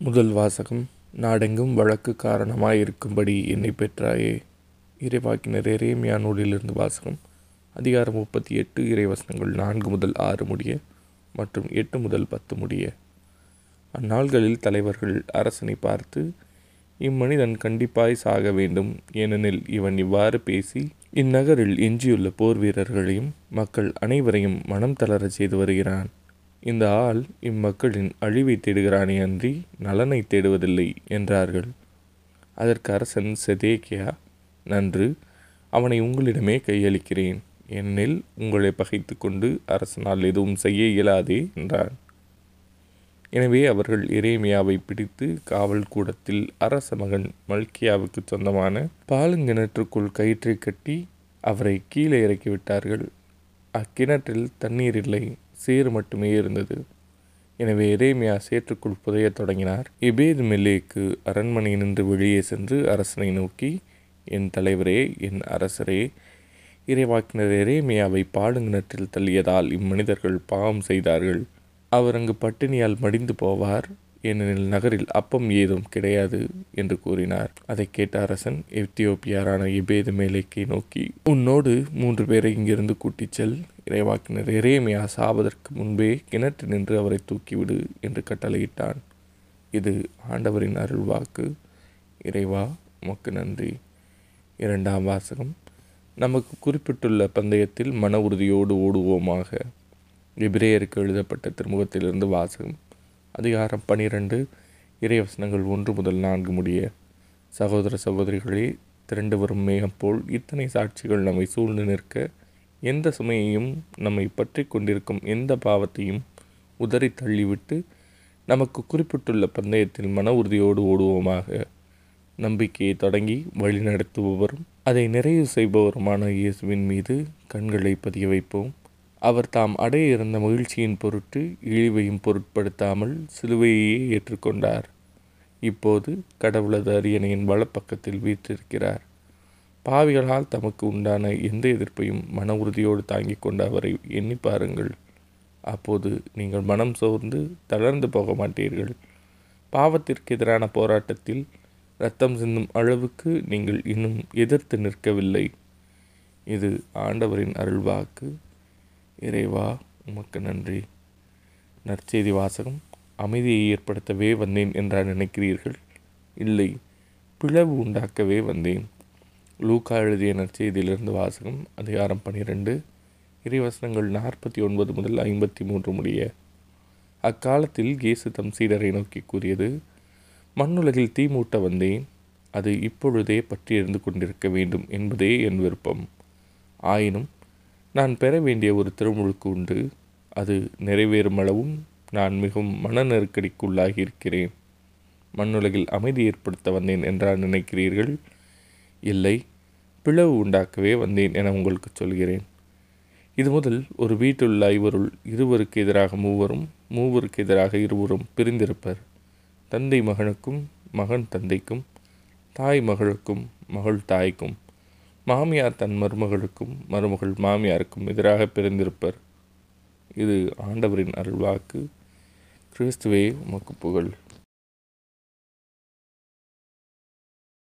முதல் வாசகம் நாடெங்கும் வழக்கு காரணமாக இருக்கும்படி என்னை பெற்றாயே. இறைவாக்கினர் எரேமியா நூலிலிருந்து வாசகம் அதிகாரம் முப்பத்தி எட்டு இறைவசனங்கள் நான்கு முதல் ஆறு முடிய மற்றும் எட்டு முதல் பத்து முடிய. அந்நாள்களில் தலைவர்கள் அரசனை பார்த்து இம்மனிதன் கண்டிப்பாய் சாக வேண்டும். ஏனெனில் இவன் இவ்வாறு பேசி இந்நகரில் எஞ்சியுள்ள போர் வீரர்களையும் மக்கள் அனைவரையும் மனம் தளரச் செய்து வருகிறான். இந்த ஆள் இம்மக்களின் அழிவை தேடுகிறானே அன்றி நலனை தேடுவதில்லை என்றார்கள். அதற்கு அரசன் செதேக்கியா நன்று அவனை உங்களிடமே கையளிக்கிறேன். என்னில் உங்களை பகைத்து கொண்டு அரசனால் எதுவும் செய்ய இயலாதே என்றான். எனவே அவர்கள் எரேமியாவை பிடித்து காவல் கூடத்தில் அரச மகன் மல்கியாவுக்கு சொந்தமான பாலுங்கிணற்றுக்குள் கயிற்றை கட்டி அவரை கீழே இறக்கிவிட்டார்கள். அக்கிணற்றில் தண்ணீர் இல்லை. மட்டுமே இருந்தது. எனவே எரேமியா சேற்றுக்குள் புதையத் தொடங்கினார். எபேது மெல்லேக்கு அரண்மனை நின்று வெளியே சென்று அரசனை நோக்கி என் தலைவரே என் அரசரே இறைவாக்கினர் எரேமியாவை பாடுங்கிணற்றில் தள்ளியதால் இம்மனிதர்கள் பாவம் செய்தார்கள். அவர் அங்கு பட்டினியால் மடிந்து போவார். ஏனெனில் நகரில் அப்பம் ஏதும் கிடையாது என்று கூறினார். அதை கேட்ட அரசன் எத்தியோப்பியாரான எபேது மேலேக்கை நோக்கி உன்னோடு மூன்று பேரை இங்கிருந்து கூட்டிச் செல். இறைவாக்கினர் எரேமியா சாவதற்கு முன்பே கிணற்று நின்று அவரை தூக்கிவிடு என்று கட்டளையிட்டான். இது ஆண்டவரின் அருள்வாக்கு இறைவா உமக்கு நன்றி. இரண்டாம் வாசகம். நமக்கு குறிப்பிட்டுள்ள பந்தயத்தில் மன உறுதியோடு ஓடுவோமாக. எபிரேயருக்கு எழுதப்பட்ட திருமுகத்திலிருந்து வாசகம். அதிகாரம் பனிரெண்டு இறைவசனங்கள் ஒன்று முதல் நான்கு முடிய சகோதர சகோதரிகளே திரண்டு வரும் மேகம் போல் இத்தனை சாட்சிகள் நம்மை சூழ்ந்து நிற்க எந்த சுமையையும் நம்மை பற்றி கொண்டிருக்கும் எந்த பாவத்தையும் உதறி தள்ளிவிட்டு நமக்கு குறிப்பிட்டுள்ள பந்தயத்தில் மன உறுதியோடு ஓடுவோமாக நம்பிக்கையை தொடங்கி வழிநடத்துபவரும் அதை நிறைவு செய்பவருமான இயேசுவின் மீது கண்களை பதிய வைப்போம். அவர் தாம் அடைய இருந்த மகிழ்ச்சியின் பொருட்டு இழிவையும் பொருட்படுத்தாமல் சிலுவையையே ஏற்றுக்கொண்டார். இப்போது கடவுளது அரியணையின் வலப்பக்கத்தில் வீற்றிருக்கிறார். பாவிகளால் தமக்கு உண்டான எந்த எதிர்ப்பையும் மன உறுதியோடு தாங்கிக் கொண்ட அவரை எண்ணி பாருங்கள். அப்போது நீங்கள் மனம் சோர்ந்து தளர்ந்து போக மாட்டீர்கள். பாவத்திற்கு எதிரான போராட்டத்தில் ரத்தம் சிந்தும் அளவுக்கு நீங்கள் இன்னும் எதிர்த்து நிற்கவில்லை. இது ஆண்டவரின் அருள்வாக்கு. இறைவா உமக்கு நன்றி. நற்செய்தி வாசகம் அமைதியை ஏற்படுத்தவே வந்தேன் என்றா நினைக்கிறீர்கள்? இல்லை பிளவு உண்டாக்கவே வந்தேன். லூக்கா எழுதிய நற்செய்தியிலிருந்து வாசகம் அதிகாரம் பனிரெண்டு இறைவசனங்கள் நாற்பத்தி ஒன்பது முதல் ஐம்பத்தி மூன்று முடிய. அக்காலத்தில் இயேசு தம் சீடரை நோக்கி கூறியது மண்ணுலகில் தீ மூட்ட வந்தேன் அது இப்பொழுதே பற்றி எரிந்து கொண்டிருக்க வேண்டும் என்பதே என் விருப்பம். ஆயினும் நான் பெற வேண்டிய ஒரு திருமுழுக்கு உண்டு. அது நிறைவேறும் அளவும் நான் மிகவும் மன நெருக்கடிக்குள்ளாகி இருக்கிறேன். மண்ணுலகில் அமைதி ஏற்படுத்த வந்தேன் என்றால் நினைக்கிறீர்கள்? இல்லை பிளவு உண்டாக்கவே வந்தேன் என உங்களுக்கு சொல்கிறேன். இது முதல் ஒரு வீட்டுள்ள ஐவருள் இருவருக்கு எதிராக மூவரும் மூவருக்கு எதிராக இருவரும் பிரிந்திருப்பர். தந்தை மகனுக்கும் மகன் தந்தைக்கும் தாய் மகளுக்கும் மகள் தாய்க்கும். மாமியார் தன் மருமகளுக்கும் மருமகள் மாமியாருக்கும் எதிராக பிறந்திருப்பர். இது ஆண்டவரின் அருள்வாக்கு. கிறிஸ்துவே உமக்கு புகழ்.